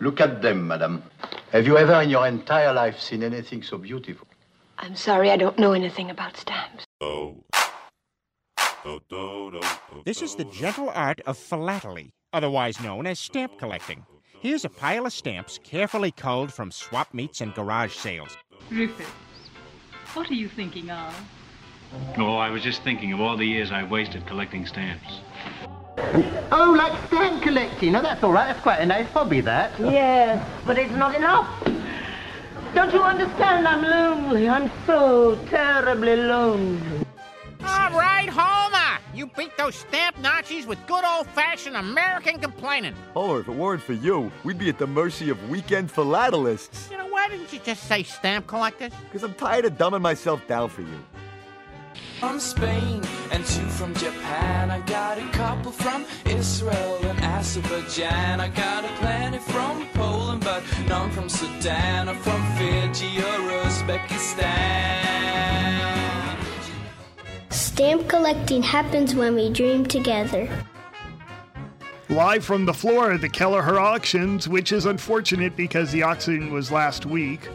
Look at them, madame. Have you ever in your entire life seen anything so beautiful? I'm sorry, I don't know anything about stamps. Oh. This is the gentle art of philately, otherwise known as stamp collecting. Here's a pile of stamps carefully culled from swap meets and garage sales. Rufus, what are you thinking of? Oh, I was just thinking of all the years I wasted collecting stamps. Oh, like stamp collecting. No, that's all right. That's quite a nice hobby, that. Yes, but it's not enough. Don't you understand? I'm lonely. I'm so terribly lonely. All right, Homer! You beat those stamp Nazis with good old-fashioned American complaining. Homer, if it weren't for you, we'd be at the mercy of weekend philatelists. You know, why didn't you just say stamp collectors? Because I'm tired of dumbing myself down for you. From Spain and two from Japan. I got a couple from Israel and Azerbaijan. I got a plenty from Poland, but none from Sudan or from Fiji or Uzbekistan. Stamp collecting happens when we dream together. Live from the floor of the Kelleher auctions, which is unfortunate because the auction was last week.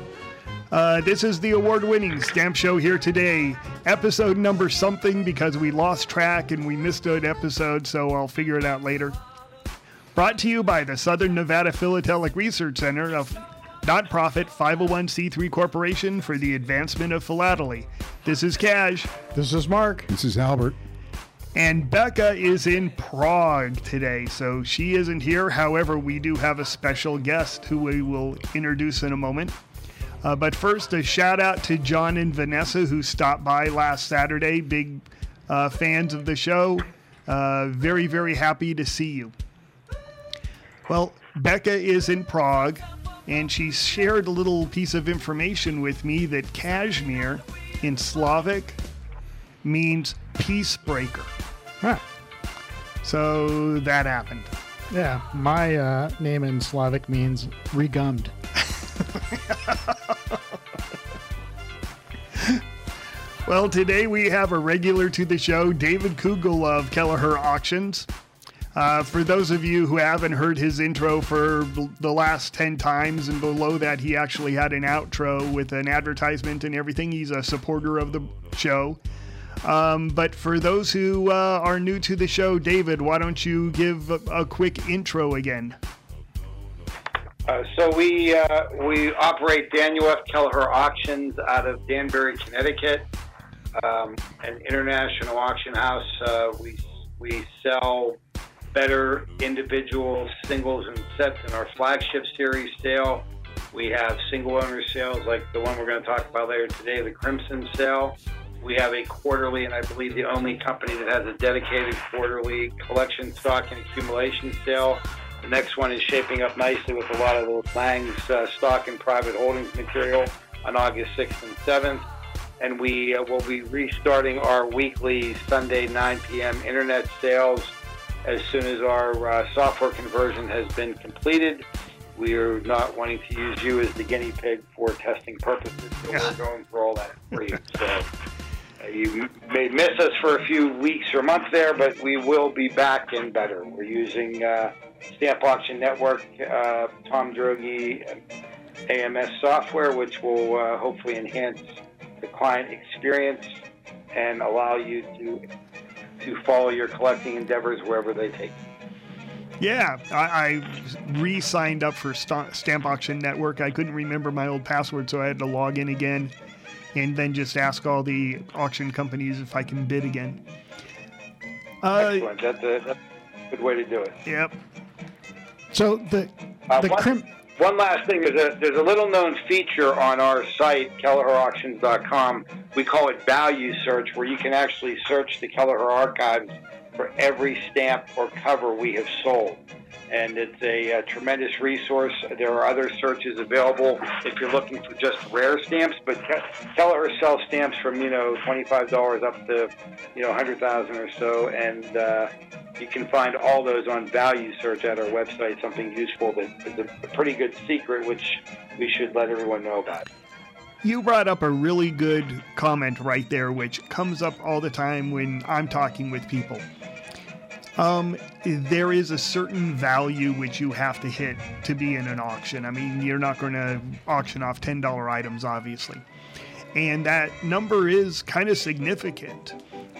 Uh, this is the award winning stamp show here today. Episode number something because we lost track and we missed an episode, so I'll figure it out later. Brought to you by the Southern Nevada Philatelic Research Center, a nonprofit 501c3 corporation for the advancement of philately. This is Cash. This is Mark. This is Albert. And Becca is in Prague today, so she isn't here. However, we do have a special guest who we will introduce in a moment. Uh, but first, a shout out to John and Vanessa who stopped by last Saturday. Big uh, fans of the show. Uh, very, very happy to see you. Well, Becca is in Prague, and she shared a little piece of information with me that Kashmir in Slavic means peace breaker. Huh. So that happened. Yeah, my uh, name in Slavic means regummed. well, today we have a regular to the show, David Kugel of Kelleher Auctions. Uh, for those of you who haven't heard his intro for the last 10 times, and below that, he actually had an outro with an advertisement and everything. He's a supporter of the show. Um, but for those who uh, are new to the show, David, why don't you give a, a quick intro again? Uh, so we uh, we operate Daniel F. Kelleher Auctions out of Danbury, Connecticut, um, an international auction house. Uh, we we sell better individual singles and sets in our flagship series sale. We have single owner sales like the one we're going to talk about later today, the Crimson sale. We have a quarterly, and I believe the only company that has a dedicated quarterly collection stock and accumulation sale. The next one is shaping up nicely with a lot of those Lang's uh, stock and private holdings material on August 6th and 7th. And we uh, will be restarting our weekly Sunday 9 p.m. internet sales as soon as our uh, software conversion has been completed. We are not wanting to use you as the guinea pig for testing purposes, so we're going for all that for you. So you may miss us for a few weeks or months there, but we will be back and better. We're using uh, Stamp Auction Network, uh, Tom Droege AMS software, which will uh, hopefully enhance the client experience and allow you to to follow your collecting endeavors wherever they take you. Yeah, I, I re signed up for Stamp Auction Network. I couldn't remember my old password, so I had to log in again and then just ask all the auction companies if I can bid again. Uh, Excellent. That's a, that's a good way to do it. Yep. So the Uh, the one, crim- one last thing, is a, there's a little known feature on our site, KelleherAuctions.com. We call it Value Search, where you can actually search the Kelleher archives for every stamp or cover we have sold. And it's a, a tremendous resource. There are other searches available if you're looking for just rare stamps, but Ke- Kelleher sell stamps from, you know, $25 up to, you know, 100000 or so. And uh, you can find all those on Value Search at our website, something useful that is a, a pretty good secret, which we should let everyone know about. You brought up a really good comment right there, which comes up all the time when I'm talking with people. um, there is a certain value which you have to hit to be in an auction. I mean, you're not going to auction off $10 items, obviously. And that number is kind of significant.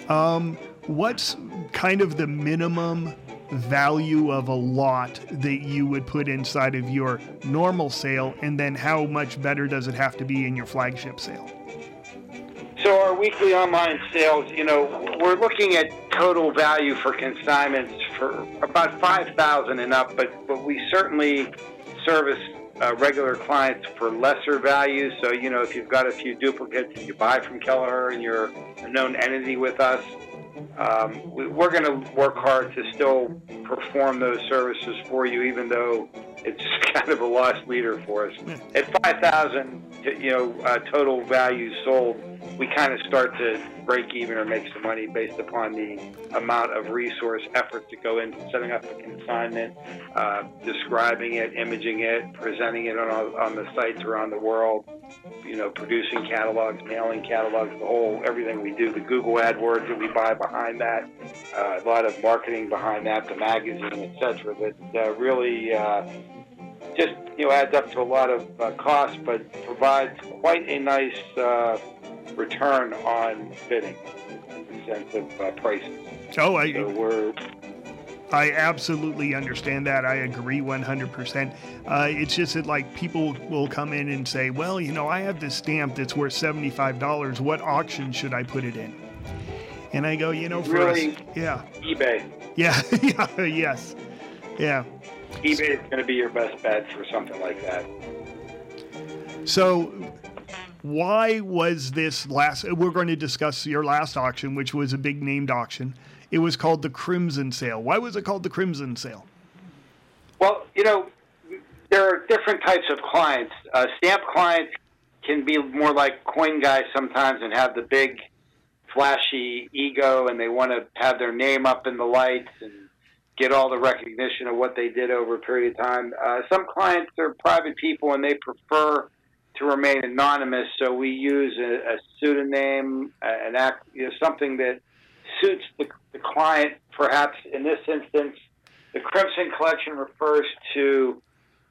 Um, what's kind of the minimum value of a lot that you would put inside of your normal sale? And then how much better does it have to be in your flagship sale? So our weekly online sales, you know, we're looking at total value for consignments for about five thousand and up, but but we certainly service uh, regular clients for lesser values. So you know, if you've got a few duplicates and you buy from Kelleher and you're a known entity with us, um, we, we're going to work hard to still perform those services for you, even though it's kind of a lost leader for us. At 5,000, you know, uh, total value sold, we kind of start to break even or make some money based upon the amount of resource effort to go into setting up a consignment, uh, describing it, imaging it, presenting it on, on the sites around the world, you know, producing catalogs, mailing catalogs, the whole everything we do, the Google AdWords that we buy behind that, uh, a lot of marketing behind that, the magazine, etc. That uh, really uh, just you know adds up to a lot of uh, cost, but provides quite a nice uh, return on bidding in the sense of uh, prices. Oh, I, so we're I absolutely understand that. I agree 100%. Uh, it's just that, like, people will come in and say, well, you know, I have this stamp that's worth $75. What auction should I put it in? And I go, you know, for really, us, yeah. eBay. Yeah, yeah, yes. Yeah. eBay is going to be your best bet for something like that. So, why was this last? We're going to discuss your last auction, which was a big named auction. It was called the Crimson Sale. Why was it called the Crimson Sale? Well, you know, there are different types of clients. Uh, stamp clients can be more like coin guys sometimes and have the big, flashy ego, and they want to have their name up in the lights and get all the recognition of what they did over a period of time. Uh, some clients are private people and they prefer to remain anonymous, so we use a, a pseudonym, an act, you know, something that suits the, the client. Perhaps in this instance, the Crimson Collection refers to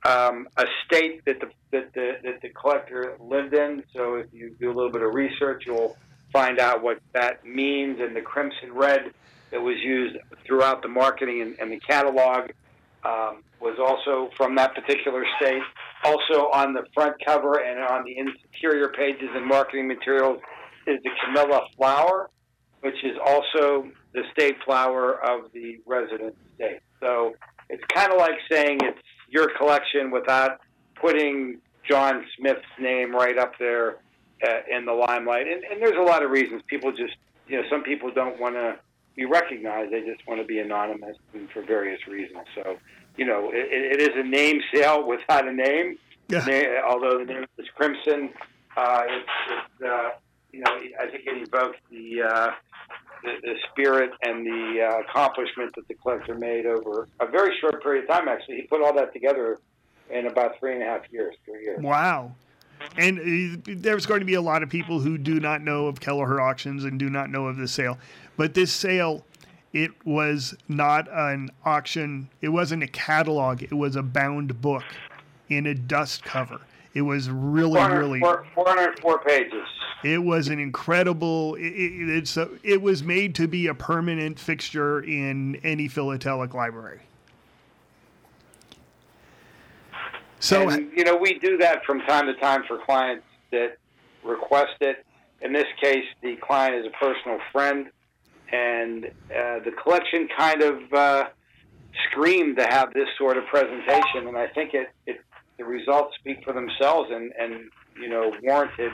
um, a state that the, that the that the collector lived in. So if you do a little bit of research, you'll find out what that means. And the Crimson Red that was used throughout the marketing and, and the catalog um, was also from that particular state. Also on the front cover and on the interior pages and marketing materials is the Camellia flower, which is also the state flower of the resident state. So it's kind of like saying it's your collection without putting John Smith's name right up there uh, in the limelight. And, and there's a lot of reasons. People just, you know, some people don't want to be recognized. They just want to be anonymous and for various reasons. So, you know, it, it is a name sale without a name. Yeah. Although the name is Crimson, uh, it's, it's uh, you know, I think it evokes the, uh, the, the spirit and the uh, accomplishment that the collector made over a very short period of time. Actually, he put all that together in about three and a half years, three years. Wow. And uh, there's going to be a lot of people who do not know of Kelleher auctions and do not know of this sale. But this sale, it was not an auction. It wasn't a catalog. It was a bound book in a dust cover. It was really, really. 404 pages. It was an incredible. It, it, it's a, it was made to be a permanent fixture in any philatelic library. So and, you know, we do that from time to time for clients that request it. In this case, the client is a personal friend, and uh, the collection kind of uh, screamed to have this sort of presentation, and I think it, it the results speak for themselves, and and you know warranted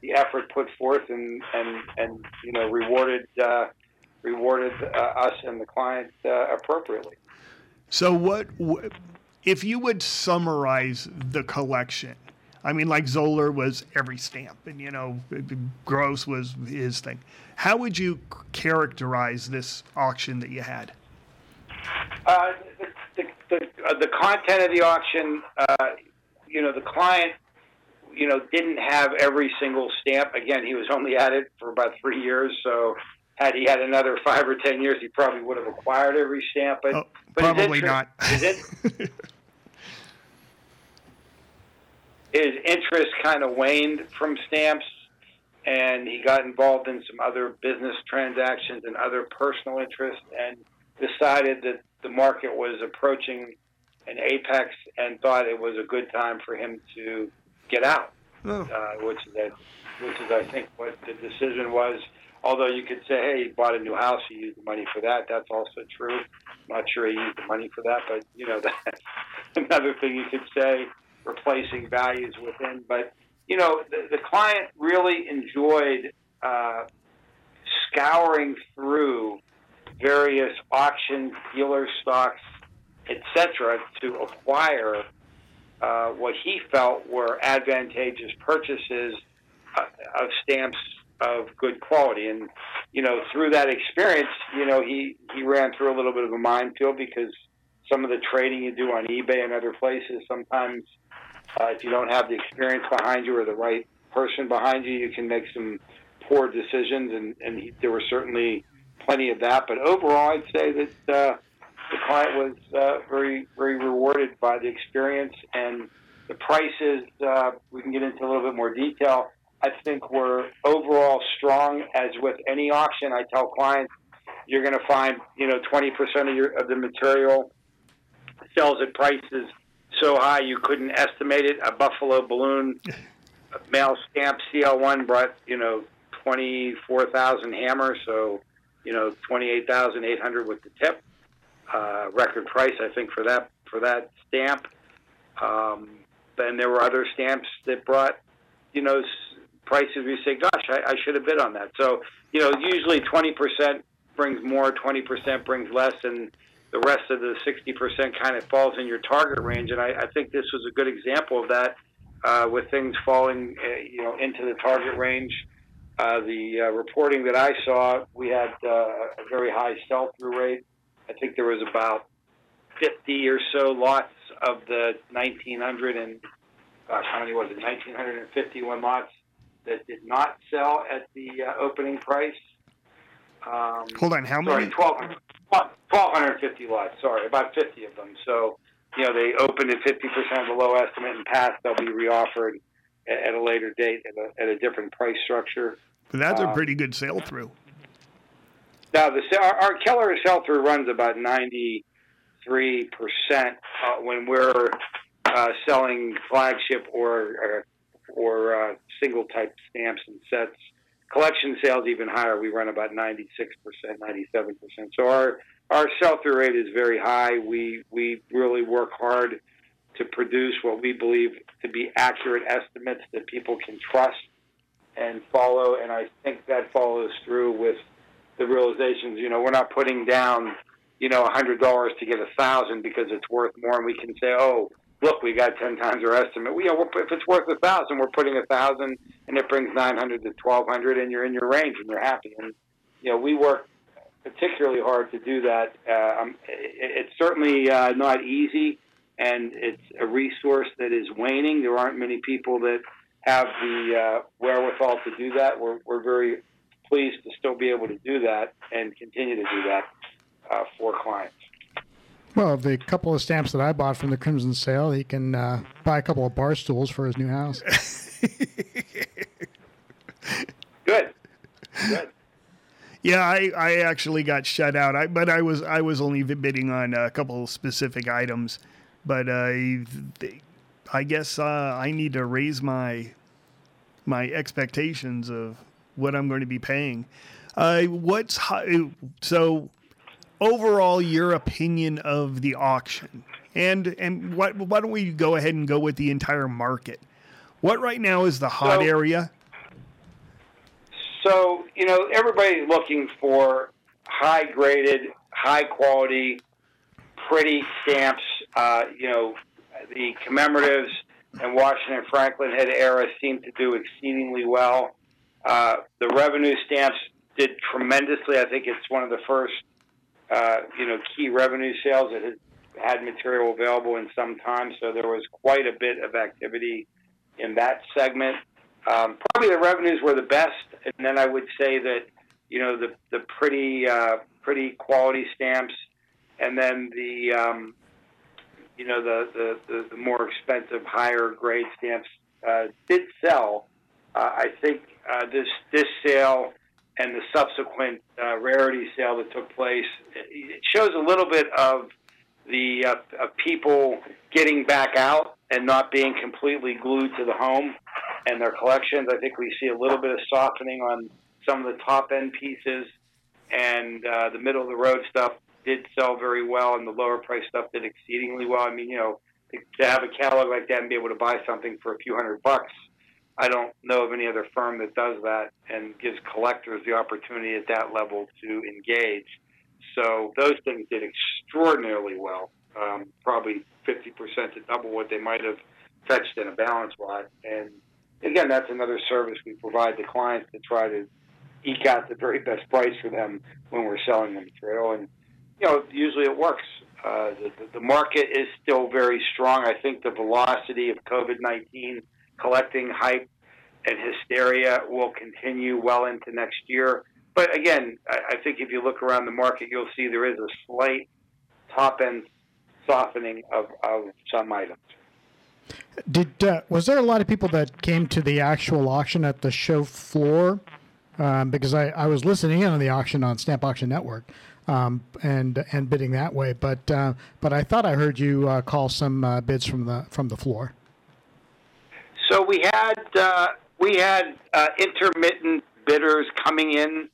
the effort put forth, and and and you know rewarded uh, rewarded uh, us and the client uh, appropriately. So what? what if you would summarize the collection, I mean, like Zoellner was every stamp, and you know, Gross was his thing. How would you characterize this auction that you had? Uh, the, the, uh, the content of the auction, uh, you know, the client, you know, didn't have every single stamp. Again, he was only at it for about three years, so had he had another five or ten years, he probably would have acquired every stamp. But, Oh, but probably not. His, in- his interest kind of waned from stamps, and he got involved in some other business transactions and other personal interests, and decided that the market was approaching an apex, and thought it was a good time for him to get out Oh. uh, which is a, which is I think what the decision was. Although you could say, hey, he bought a new house, he used the money for that. That's also true. I'm not sure he used the money for that, but you know that's another thing you could say. Replacing values within, but you know the, the client really enjoyed uh, scouring through various auction dealer stocks, etc., to acquire uh, what he felt were advantageous purchases uh, of stamps of good quality. And you know, through that experience, you know, he he ran through a little bit of a minefield because some of the trading you do on eBay and other places, sometimes uh, if you don't have the experience behind you or the right person behind you, you can make some poor decisions. And and he, there were certainly plenty of that. But overall, I'd say that. Uh, the client was uh, very, very rewarded by the experience and the prices. Uh, we can get into a little bit more detail. I think we're overall strong. As with any auction, I tell clients you're going to find you know 20% of your of the material sells at prices so high you couldn't estimate it. A Buffalo balloon mail stamp CL1 brought you know 24,000 hammers, so you know 28,800 with the tip uh, record price, I think, for that for that stamp. Um, then there were other stamps that brought, you know, prices. We say, "Gosh, I, I should have bid on that." So, you know, usually twenty percent brings more, twenty percent brings less, and the rest of the sixty percent kind of falls in your target range. And I, I think this was a good example of that, uh, with things falling, uh, you know, into the target range. Uh, the uh, reporting that I saw, we had uh, a very high sell-through rate. I think there was about 50 or so lots of the 1900 and gosh, how many was it? 1951 lots that did not sell at the uh, opening price. Um, Hold on, how sorry, many? 1200 1250 lots. Sorry, about 50 of them. So, you know, they opened at 50% below estimate and passed. They'll be reoffered at, at a later date at a, at a different price structure. But that's a Um, pretty good sale through. Now, the our, our Kelleher sell through runs about ninety three percent uh, when we're uh, selling flagship or or, or uh, single type stamps and sets. Collection sales even higher. We run about ninety six percent, ninety seven percent. So our our sell through rate is very high. We we really work hard to produce what we believe to be accurate estimates that people can trust and follow. And I think that follows through with the realizations. You know, we're not putting down, you know, a hundred dollars to get a thousand because it's worth more, and we can say, oh, look, we got ten times our estimate. We, you know, if it's worth a thousand, we're putting a thousand, and it brings nine hundred to twelve hundred, and you're in your range, and you're happy. And you know, we work particularly hard to do that. Uh, um, it, it's certainly uh, not easy, and it's a resource that is waning. There aren't many people that have the uh, wherewithal to do that. We're, we're very pleased to still be able to do that and continue to do that uh, for clients. Well, the couple of stamps that I bought from the Crimson Sale, he can uh, buy a couple of bar stools for his new house. Good. Good. Yeah, I, I actually got shut out. I but I was I was only bidding on a couple of specific items, but uh, I guess uh, I need to raise my my expectations of what I'm going to be paying. Uh, what's hi- so overall your opinion of the auction, and and what why don't we go ahead and go with the entire market? What right now is the hot So- area? So, you know, everybody's looking for high graded, high quality, pretty stamps. Uh, you know, the commemoratives and Washington Franklin head era seem to do exceedingly well. Uh, the revenue stamps did tremendously. I think it's one of the first, uh, you know, key revenue sales that has had material available in some time. So there was quite a bit of activity in that segment. Um, probably the revenues were the best, and then I would say that you know, the the pretty uh, pretty quality stamps, and then the um, you know the, the, the, the more expensive, higher grade stamps uh, did sell. Uh, I think uh, this this sale and the subsequent uh, rarity sale that took place it shows a little bit of the uh, of people getting back out and not being completely glued to the home and their collections. I think we see a little bit of softening on some of the top end pieces, and uh, the middle of the road stuff did sell very well, and the lower price stuff did exceedingly well. I mean, you know, to have a catalog like that and be able to buy something for a few hundred bucks. I don't know of any other firm that does that and gives collectors the opportunity at that level to engage. So those things did extraordinarily well, um, probably 50% to double what they might have fetched in a balance lot. And again, that's another service we provide to clients to try to eke out the very best price for them when we're selling the material. And, you know, usually it works. Uh, the, the market is still very strong. I think the velocity of COVID 19 collecting hype and hysteria will continue well into next year. But again, I, I think if you look around the market, you'll see there is a slight top end softening of, of some items. Did uh, was there a lot of people that came to the actual auction at the show floor? Um, because I, I was listening in on the auction on Stamp Auction Network, um, and and bidding that way. But uh, but I thought I heard you uh, call some uh, bids from the from the floor. So we had uh, we had uh, intermittent bidders coming in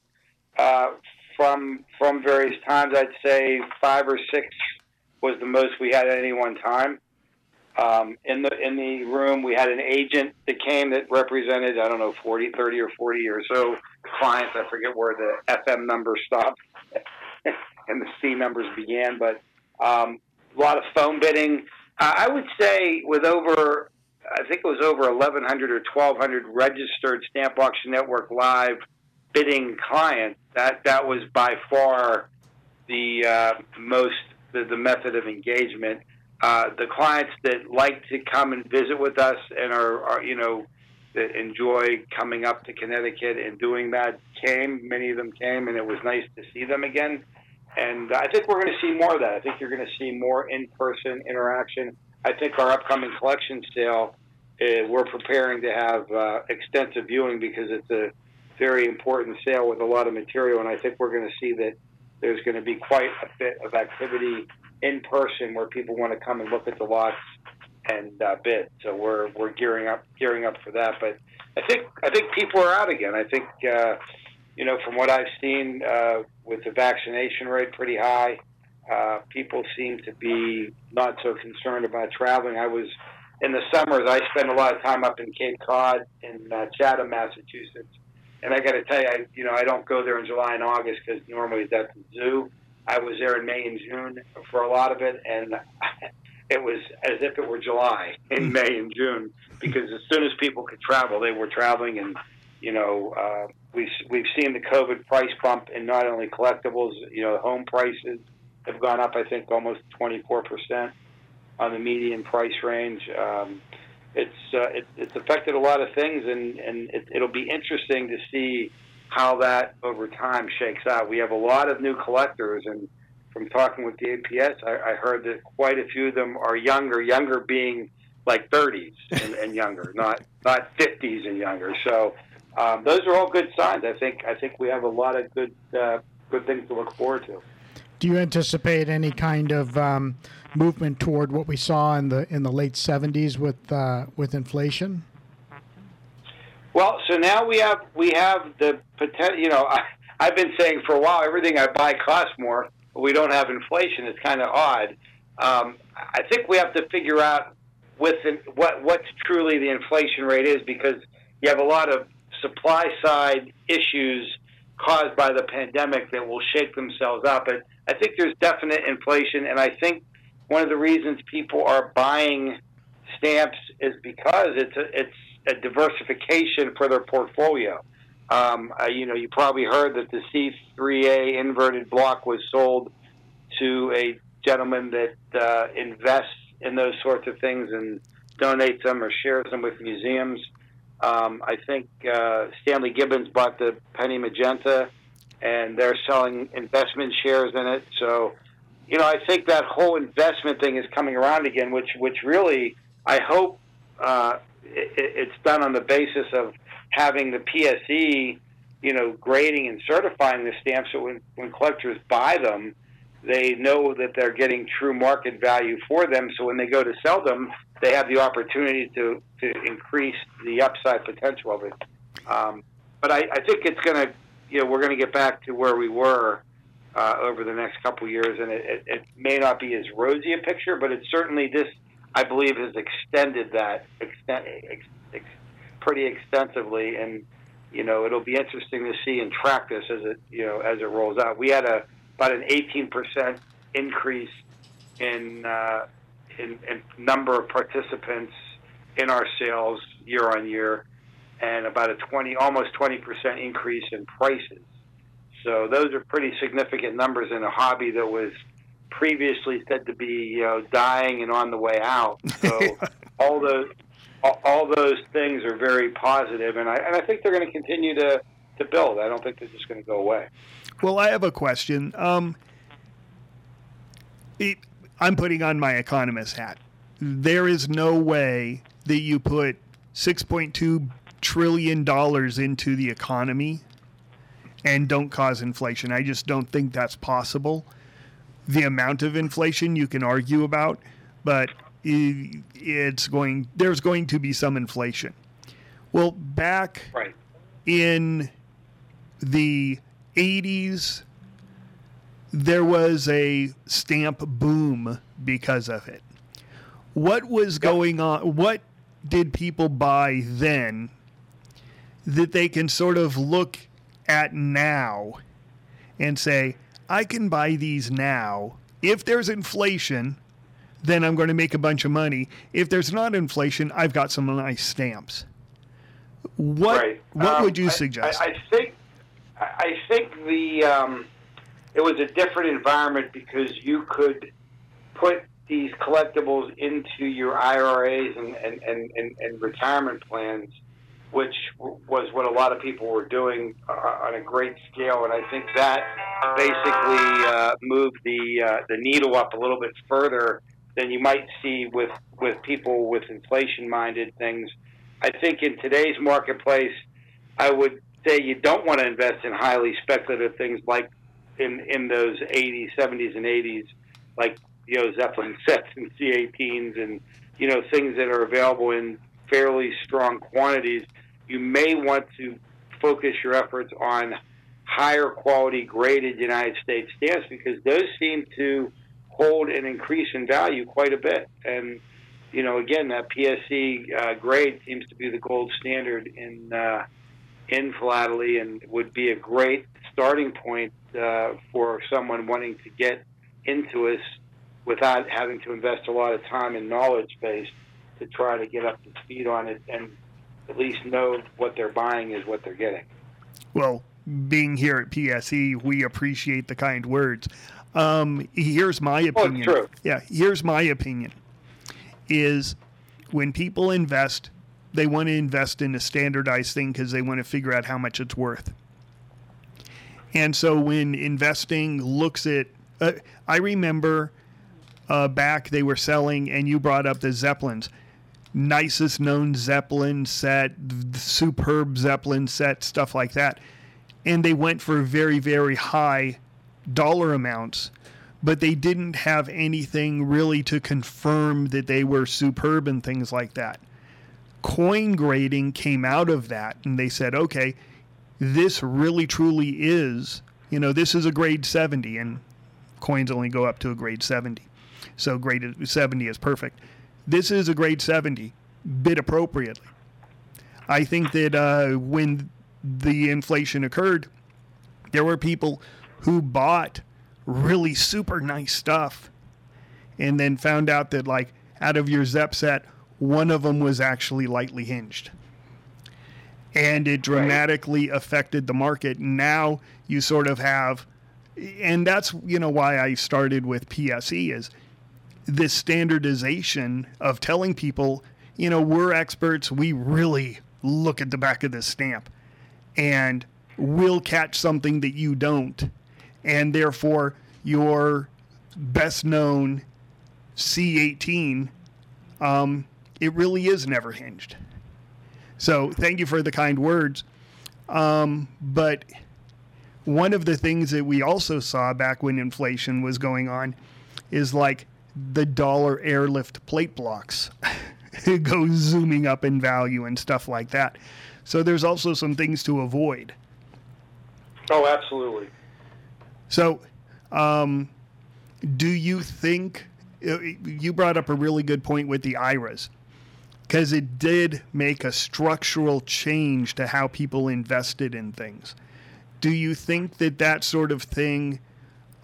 from from various times. I'd say five or six was the most we had at any one time. Um, in the in the room, we had an agent that came that represented I don't know 40, 30 or forty or so clients. I forget where the FM number stopped and the C numbers began, but um, a lot of phone bidding. Uh, I would say with over, I think it was over 1,100 or 1,200 registered Stamp Auction Network Live bidding clients. That that was by far the uh, most the, the method of engagement. Uh, the clients that like to come and visit with us and are, are you know that enjoy coming up to Connecticut and doing that came. Many of them came, and it was nice to see them again. And I think we're going to see more of that. I think you're going to see more in-person interaction. I think our upcoming collection sale, we're preparing to have uh, extensive viewing because it's a very important sale with a lot of material, and I think we're going to see that there's going to be quite a bit of activity in person where people want to come and look at the lots and uh, bid. So we're we're gearing up gearing up for that. But I think I think people are out again. I think uh, you know from what I've seen uh, with the vaccination rate pretty high, uh, people seem to be not so concerned about traveling. I was in the summers. I spend a lot of time up in Cape Cod in uh, Chatham, Massachusetts. And I got to tell you, I, you know, I don't go there in July and August because normally that's the zoo. I was there in May and June for a lot of it, and it was as if it were July in hmm. May and June because as soon as people could travel, they were traveling, and you know uh, we we've seen the COVID price bump in not only collectibles, you know, home prices have gone up. I think almost 24 percent on the median price range. Um, it's uh, it, it's affected a lot of things, and and it, it'll be interesting to see how that over time shakes out. We have a lot of new collectors and from talking with the APS, I, I heard that quite a few of them are younger, younger being like 30s and, and younger, not not 50s and younger. So um, those are all good signs. I think I think we have a lot of good uh, good things to look forward to. Do you anticipate any kind of um, movement toward what we saw in the in the late 70s with uh, with inflation? Well, so now we have we have the potential. You know, I, I've been saying for a while everything I buy costs more we don't have inflation. It's kind of odd. Um, I think we have to figure out with what what's truly the inflation rate is because you have a lot of supply side issues caused by the pandemic that will shake themselves up. But I think there's definite inflation, and I think one of the reasons people are buying stamps is because it's a, it's a diversification for their portfolio. Um, uh, you know, you probably heard that the C3A inverted block was sold to a gentleman that uh, invests in those sorts of things and donates them or shares them with museums. Um, I think uh, Stanley Gibbons bought the Penny Magenta and they're selling investment shares in it. So, you know, I think that whole investment thing is coming around again, which which really I hope uh, it, it's done on the basis of having the PSE, you know, grading and certifying the stamps, so when when collectors buy them, they know that they're getting true market value for them. So when they go to sell them, they have the opportunity to to increase the upside potential of it. Um, but I, I think it's going to, you know, we're going to get back to where we were uh, over the next couple years, and it, it, it may not be as rosy a picture, but it certainly this, I believe, has extended that extent, ex, ex, pretty extensively, and you know, it'll be interesting to see and track this as it, you know, as it rolls out. We had a about an 18% increase in, uh, in, in number of participants in our sales year on year, and about a 20, almost 20% increase in prices. So those are pretty significant numbers in a hobby that was previously said to be, you know, dying and on the way out. So all those all those things are very positive, and I and I think they're going to continue to to build. I don't think this is going to go away. Well, I have a question. Um, it, I'm putting on my economist hat. There is no way that you put 6.2 trillion dollars into the economy and don't cause inflation. I just don't think that's possible. The amount of inflation you can argue about, but it's going there's going to be some inflation. Well, back right. in the 80s there was a stamp boom because of it. What was going on? What did people buy then that they can sort of look at now and say, I can buy these now. If there's inflation, then I'm going to make a bunch of money. If there's not inflation, I've got some nice stamps. What right. what um, would you suggest? I, I, think I think the um, it was a different environment because you could put these collectibles into your IRAs and, and, and, and, and retirement plans, which was what a lot of people were doing uh, on a great scale. And I think that basically uh, moved the uh, the needle up a little bit further than you might see with with people with inflation minded things. I think in today's marketplace, I would say you don't want to invest in highly speculative things like in in those 80s, 70s, and 80s, like you know Zeppelin sets and C-18s and you know things that are available in fairly strong quantities. You may want to focus your efforts on higher quality graded United States stamps because those seem to hold and increase in value quite a bit. And you know, again, that PSE uh, grade seems to be the gold standard in uh, in philately, and would be a great starting point uh, for someone wanting to get into us without having to invest a lot of time and knowledge base to try to get up to speed on it and at least know what they're buying is what they're getting. Well, being here at PSE, we appreciate the kind words. Um, here's my opinion. Oh, yeah, here's my opinion. Is when people invest, they want to invest in a standardized thing because they want to figure out how much it's worth. And so when investing looks at, uh, I remember uh, back they were selling, and you brought up the Zeppelins, nicest known Zeppelin set, superb Zeppelin set, stuff like that. And they went for very, very high dollar amounts, but they didn't have anything really to confirm that they were superb and things like that. Coin grading came out of that, and they said, okay, this really truly is, you know, this is a grade 70, and coins only go up to a grade 70. So grade 70 is perfect. This is a grade 70, bid appropriately. I think that uh, when the inflation occurred, there were people who bought really super nice stuff and then found out that like out of your Zep set, one of them was actually lightly hinged. And it dramatically right. affected the market. Now you sort of have and that's you know why I started with PSE is this standardization of telling people, you know, we're experts, we really look at the back of this stamp. And we'll catch something that you don't, and therefore your best known C18, um, it really is never hinged. So thank you for the kind words. Um, but one of the things that we also saw back when inflation was going on is like the dollar airlift plate blocks go zooming up in value and stuff like that. So there's also some things to avoid. Oh, absolutely. So, um, do you think uh, you brought up a really good point with the IRAs? Because it did make a structural change to how people invested in things. Do you think that that sort of thing,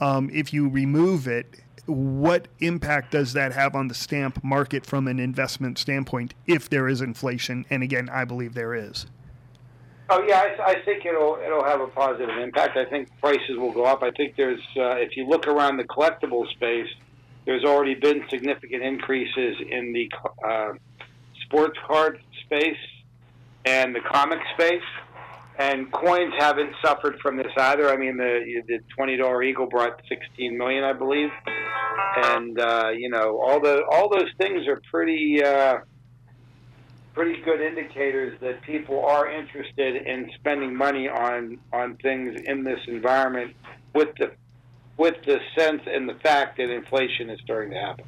um, if you remove it, what impact does that have on the stamp market from an investment standpoint if there is inflation? And again, I believe there is. Oh yeah, I, I think it'll it'll have a positive impact. I think prices will go up. I think there's uh, if you look around the collectible space, there's already been significant increases in the uh, sports card space and the comic space, and coins haven't suffered from this either. I mean, the the twenty dollar eagle brought sixteen million, I believe, and uh, you know all the all those things are pretty. Uh, pretty good indicators that people are interested in spending money on on things in this environment with the with the sense and the fact that inflation is starting to happen.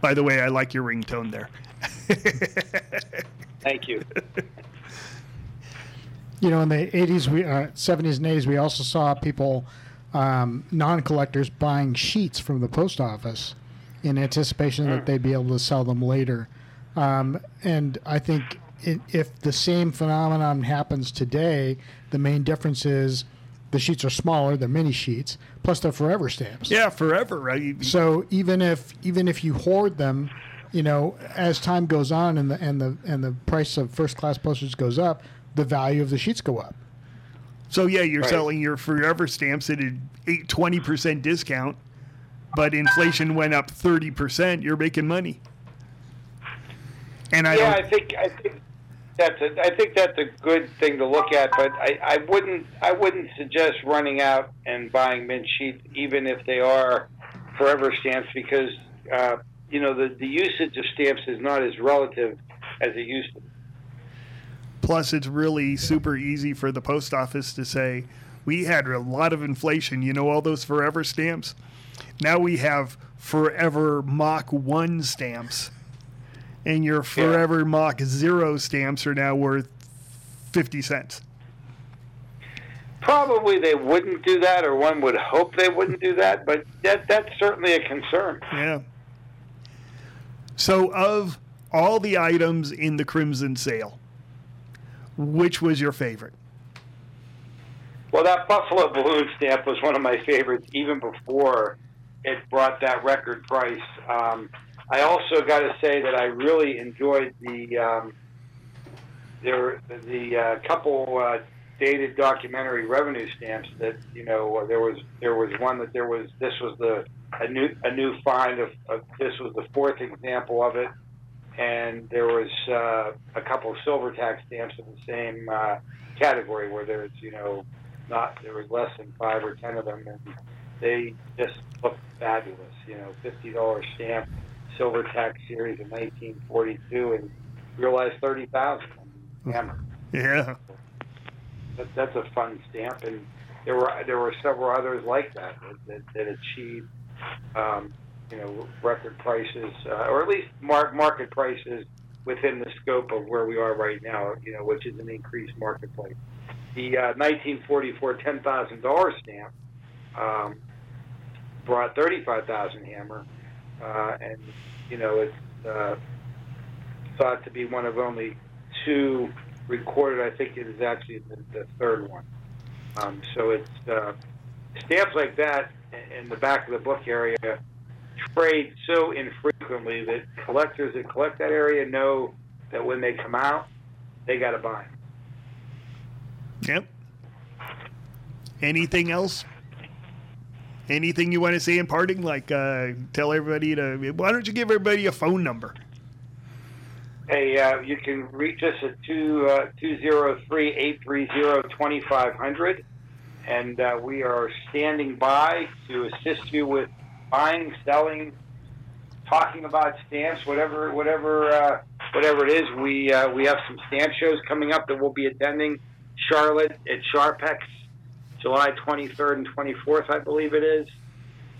By the way, I like your ringtone there. Thank you. You know, in the 80s, we, uh, 70s, and 80s, we also saw people, um, non collectors, buying sheets from the post office in anticipation that they'd be able to sell them later. Um, and I think it, if the same phenomenon happens today, the main difference is the sheets are smaller, they're mini sheets, plus they're forever stamps. Yeah, forever, right? So even if even if you hoard them, you know, as time goes on and the and the and the price of first class postage goes up, the value of the sheets go up. So yeah, you're Right. selling your forever stamps at an eight twenty percent discount, but inflation went up thirty percent. You're making money. And I yeah, don't, I think I think that's a, I think that's a good thing to look at, but I, I wouldn't I wouldn't suggest running out and buying mint sheets, even if they are forever stamps, because uh, you know the the usage of stamps is not as relative as it used to. Plus it's really super easy for the post office to say, we had a lot of inflation. You know all those forever stamps. Now we have forever Mach one stamps, and your forever Mach zero stamps are now worth fifty cents. Probably they wouldn't do that, or one would hope they wouldn't do that, but that that's certainly a concern. Yeah. So, of all the items in the Crimson sale, which was your favorite? Well, that Buffalo balloon stamp was one of my favorites even before it brought that record price. Um, I also got to say that I really enjoyed the um, there the uh, couple uh, dated documentary revenue stamps that you know there was there was one that there was this was the a new a new find of, of this was the fourth example of it and there was uh, a couple of silver tax stamps in the same uh, category where there's you know not there was less than five or ten of them and they just looked fabulous you know fifty dollar stamp silver tax series in 1942 and realized thirty thousand hammer Yeah. that, that's a fun stamp, and there were there were several others like that that, that, that achieved, um, you know, record prices, uh, or at least mark, market prices within the scope of where we are right now. You know, which is an increased marketplace. The uh, 1944 ten thousand dollar stamp um, brought thirty five thousand hammer, uh, and you know it's uh, thought to be one of only two recorded. I think it is actually the, the third one. Um, so it's uh, stamps like that in the back of the book area trade so infrequently that collectors that collect that area know that when they come out, they got to buy. Yep. Anything else? Anything you want to say in parting? Like, uh, tell everybody to. Why don't you give everybody a phone number? Hey, uh, you can reach us at two uh, two zero three eight three zero twenty five hundred, and uh, we are standing by to assist you with buying, selling, talking about stamps, whatever whatever uh, whatever it is. We uh, we have some stamp shows coming up that we'll be attending. Charlotte at Charpex, July twenty third and twenty fourth, I believe it is.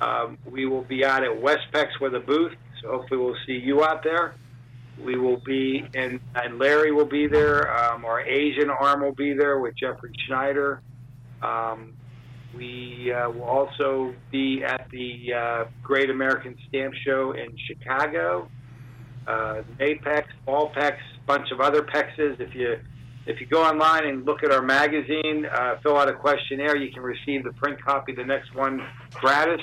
Um, we will be out at Westpex with a booth, so hopefully we'll see you out there. We will be, and, and Larry will be there. Um, our Asian arm will be there with Jeffrey Schneider. Um, we uh, will also be at the uh, Great American Stamp Show in Chicago. Uh, Apex, Allpex, bunch of other Pexes. If you if you go online and look at our magazine, uh, fill out a questionnaire, you can receive the print copy, the next one, gratis.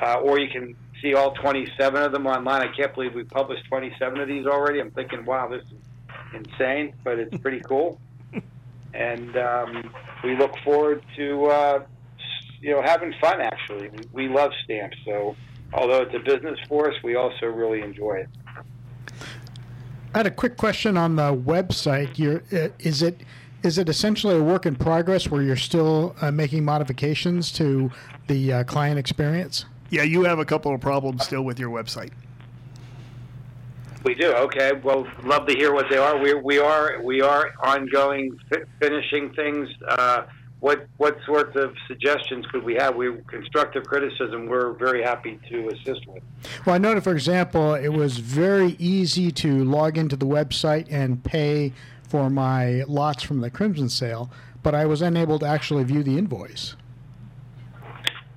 Uh, or you can see all 27 of them online. I can't believe we published 27 of these already. I'm thinking, wow, this is insane, but it's pretty cool. and um, we look forward to uh, you know having fun. Actually, we, we love stamps. So although it's a business for us, we also really enjoy it. I had a quick question on the website. You're, uh, is it is it essentially a work in progress where you're still uh, making modifications to the uh, client experience? Yeah, you have a couple of problems still with your website. We do. Okay. Well, love to hear what they are. We we are we are ongoing fi- finishing things. Uh, what what sorts of suggestions could we have? We constructive criticism. We're very happy to assist with. Well, I noted, for example, it was very easy to log into the website and pay for my lots from the Crimson sale, but I was unable to actually view the invoice.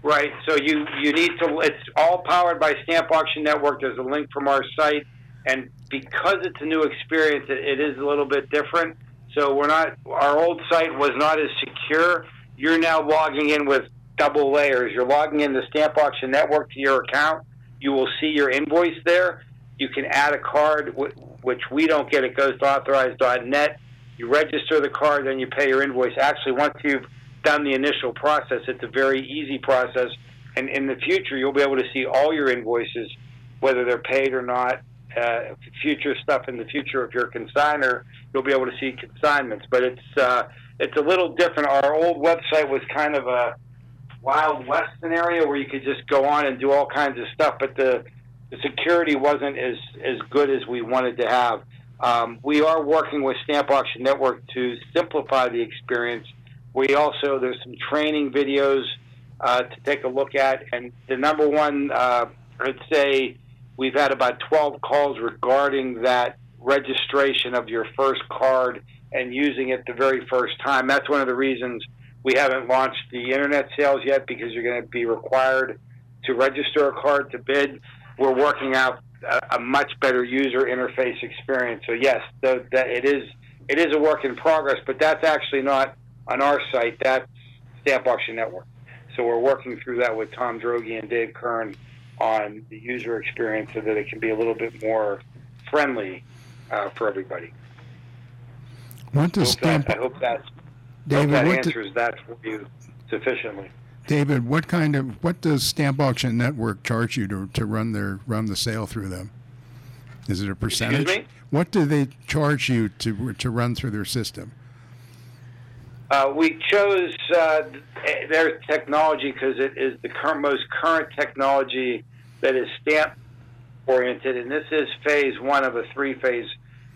Right. So you you need to. It's all powered by Stamp Auction Network. There's a link from our site, and because it's a new experience, it, it is a little bit different. So we're not. Our old site was not as secure. You're now logging in with double layers. You're logging in the Stamp Auction Network to your account. You will see your invoice there. You can add a card, which we don't get. It goes to authorize.net. You register the card, then you pay your invoice. Actually, once you've done the initial process, it's a very easy process. And in the future, you'll be able to see all your invoices, whether they're paid or not. Uh, future stuff in the future, if you're a consigner, you'll be able to see consignments. But it's uh, it's a little different. Our old website was kind of a wild west scenario where you could just go on and do all kinds of stuff, but the the security wasn't as as good as we wanted to have. Um, we are working with Stamp Auction Network to simplify the experience. We also there's some training videos uh, to take a look at, and the number one uh, I'd say we've had about 12 calls regarding that registration of your first card and using it the very first time. That's one of the reasons we haven't launched the internet sales yet because you're going to be required to register a card to bid. We're working out a, a much better user interface experience. So yes, the, that it is it is a work in progress, but that's actually not on our site. That's Stamp Auction Network. So we're working through that with Tom Drogi and Dave Kern on the user experience so that it can be a little bit more friendly uh, for everybody. What does I hope that, stamp? I hope that, David, hope that what do- answers that for you sufficiently. David, what kind of what does Stamp Auction Network charge you to, to run their run the sale through them? Is it a percentage? What do they charge you to to run through their system? Uh, we chose uh, their technology because it is the most current technology that is stamp oriented, and this is phase one of a three phase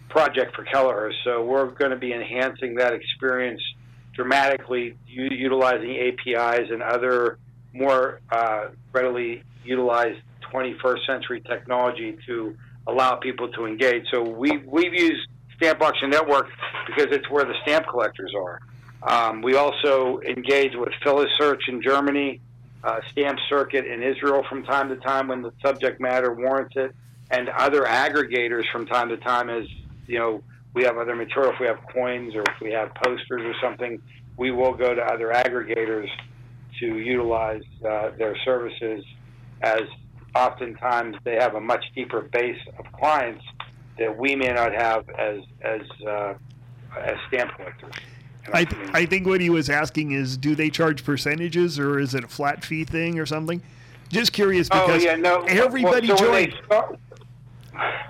project for Kelleher. So we're going to be enhancing that experience dramatically, u- utilizing APIs and other more uh, readily utilized 21st century technology to allow people to engage. So we we've used Stamp Auction Network because it's where the stamp collectors are. Um, we also engage with Search in Germany, uh, Stamp Circuit in Israel from time to time when the subject matter warrants it, and other aggregators from time to time as you know we have other material. If we have coins or if we have posters or something, we will go to other aggregators to utilize uh, their services. As oftentimes they have a much deeper base of clients that we may not have as as uh, as stamp collectors. I, th- I think what he was asking is, do they charge percentages or is it a flat fee thing or something? Just curious Oh, because yeah, no. everybody well, so when they start-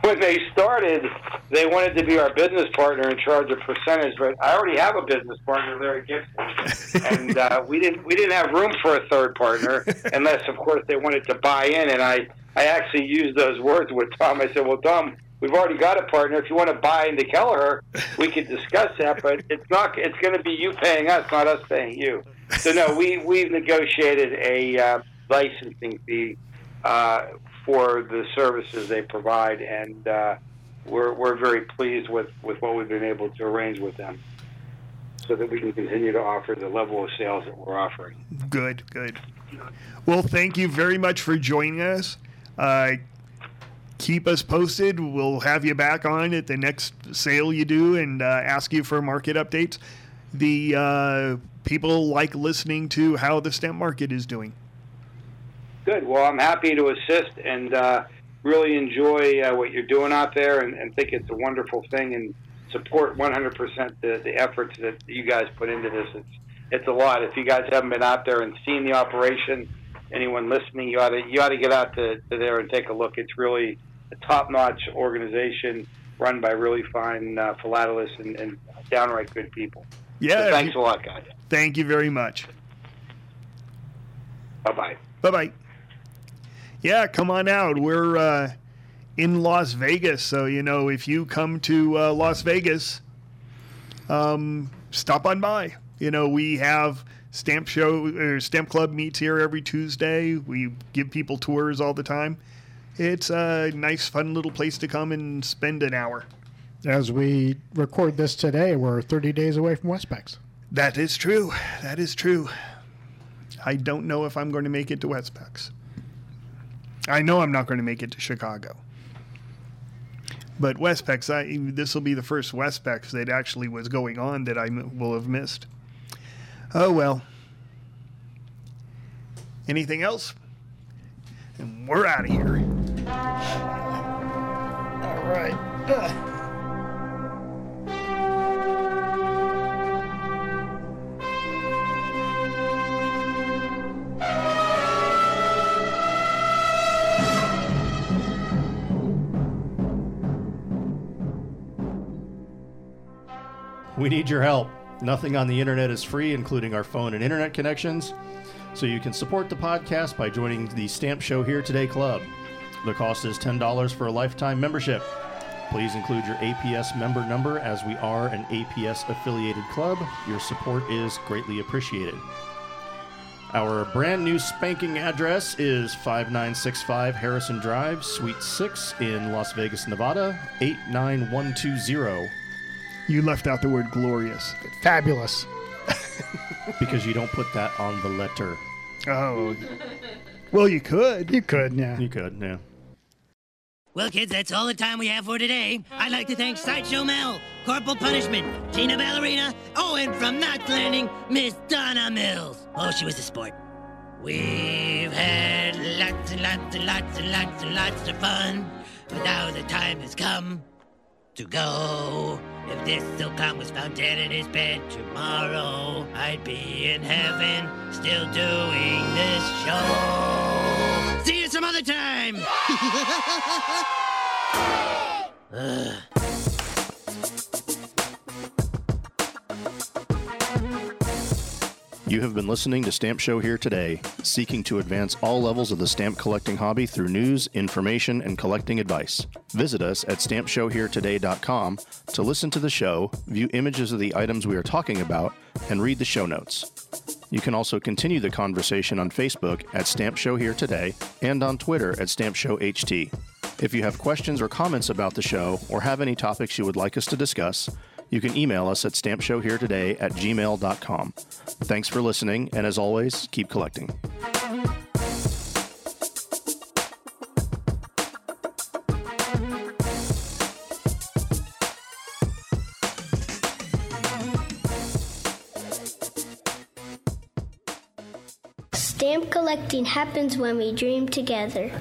when they started, they wanted to be our business partner and charge a percentage, but I already have a business partner, Larry Gibson, and uh, we didn't we didn't have room for a third partner unless, of course, they wanted to buy in. And I I actually used those words with Tom. I said, "Well, Tom." We've already got a partner. If you want to buy into Kelleher, we could discuss that. But it's not. It's going to be you paying us, not us paying you. So no, we we've negotiated a uh, licensing fee uh, for the services they provide, and uh, we're we're very pleased with with what we've been able to arrange with them, so that we can continue to offer the level of sales that we're offering. Good, good. Well, thank you very much for joining us. Uh, keep us posted. We'll have you back on at the next sale you do and uh, ask you for market updates. The uh, people like listening to how the stamp market is doing. Good. Well, I'm happy to assist and uh, really enjoy uh, what you're doing out there and, and think it's a wonderful thing and support 100% the, the efforts that you guys put into this. It's it's a lot. If you guys haven't been out there and seen the operation, anyone listening, you ought to you ought to get out to, to there and take a look. It's really a top-notch organization run by really fine uh, philatelists and, and downright good people. Yeah. So thanks a lot, guys. Thank you very much. Bye bye. Bye bye. Yeah, come on out. We're uh, in Las Vegas, so you know if you come to uh, Las Vegas, um, stop on by. You know we have stamp show or stamp club meets here every Tuesday. We give people tours all the time. It's a nice, fun little place to come and spend an hour. As we record this today, we're 30 days away from Westpex. That is true. That is true. I don't know if I'm going to make it to Westpex. I know I'm not going to make it to Chicago. But Westpex, I, this will be the first Westpex that actually was going on that I m- will have missed. Oh well. Anything else? And we're out of here. All right. We need your help. Nothing on the internet is free, including our phone and internet connections. So you can support the podcast by joining the Stamp Show Here Today Club. The cost is $10 for a lifetime membership. Please include your APS member number as we are an APS affiliated club. Your support is greatly appreciated. Our brand new spanking address is 5965 Harrison Drive, Suite 6 in Las Vegas, Nevada, 89120. You left out the word glorious. Fabulous. because you don't put that on the letter. Oh. Well, you could. You could, yeah. You could, yeah. Well, kids, that's all the time we have for today. I'd like to thank Sideshow Mel, Corporal Punishment, Tina Ballerina, oh, and from Knots Landing, Miss Donna Mills. Oh, she was a sport. We've had lots and lots and lots and lots and lots of fun, but now the time has come to go. If this Silcon was found dead in his bed tomorrow, I'd be in heaven still doing this show. See you some other time. You have been listening to Stamp Show Here Today, seeking to advance all levels of the stamp collecting hobby through news, information, and collecting advice. Visit us at stampshowheretoday.com to listen to the show, view images of the items we are talking about, and read the show notes. You can also continue the conversation on Facebook at Stamp Show Here Today and on Twitter at Stamp Show HT. If you have questions or comments about the show or have any topics you would like us to discuss, you can email us at stampshowheretoday at gmail.com. Thanks for listening, and as always, keep collecting. Stamp collecting happens when we dream together.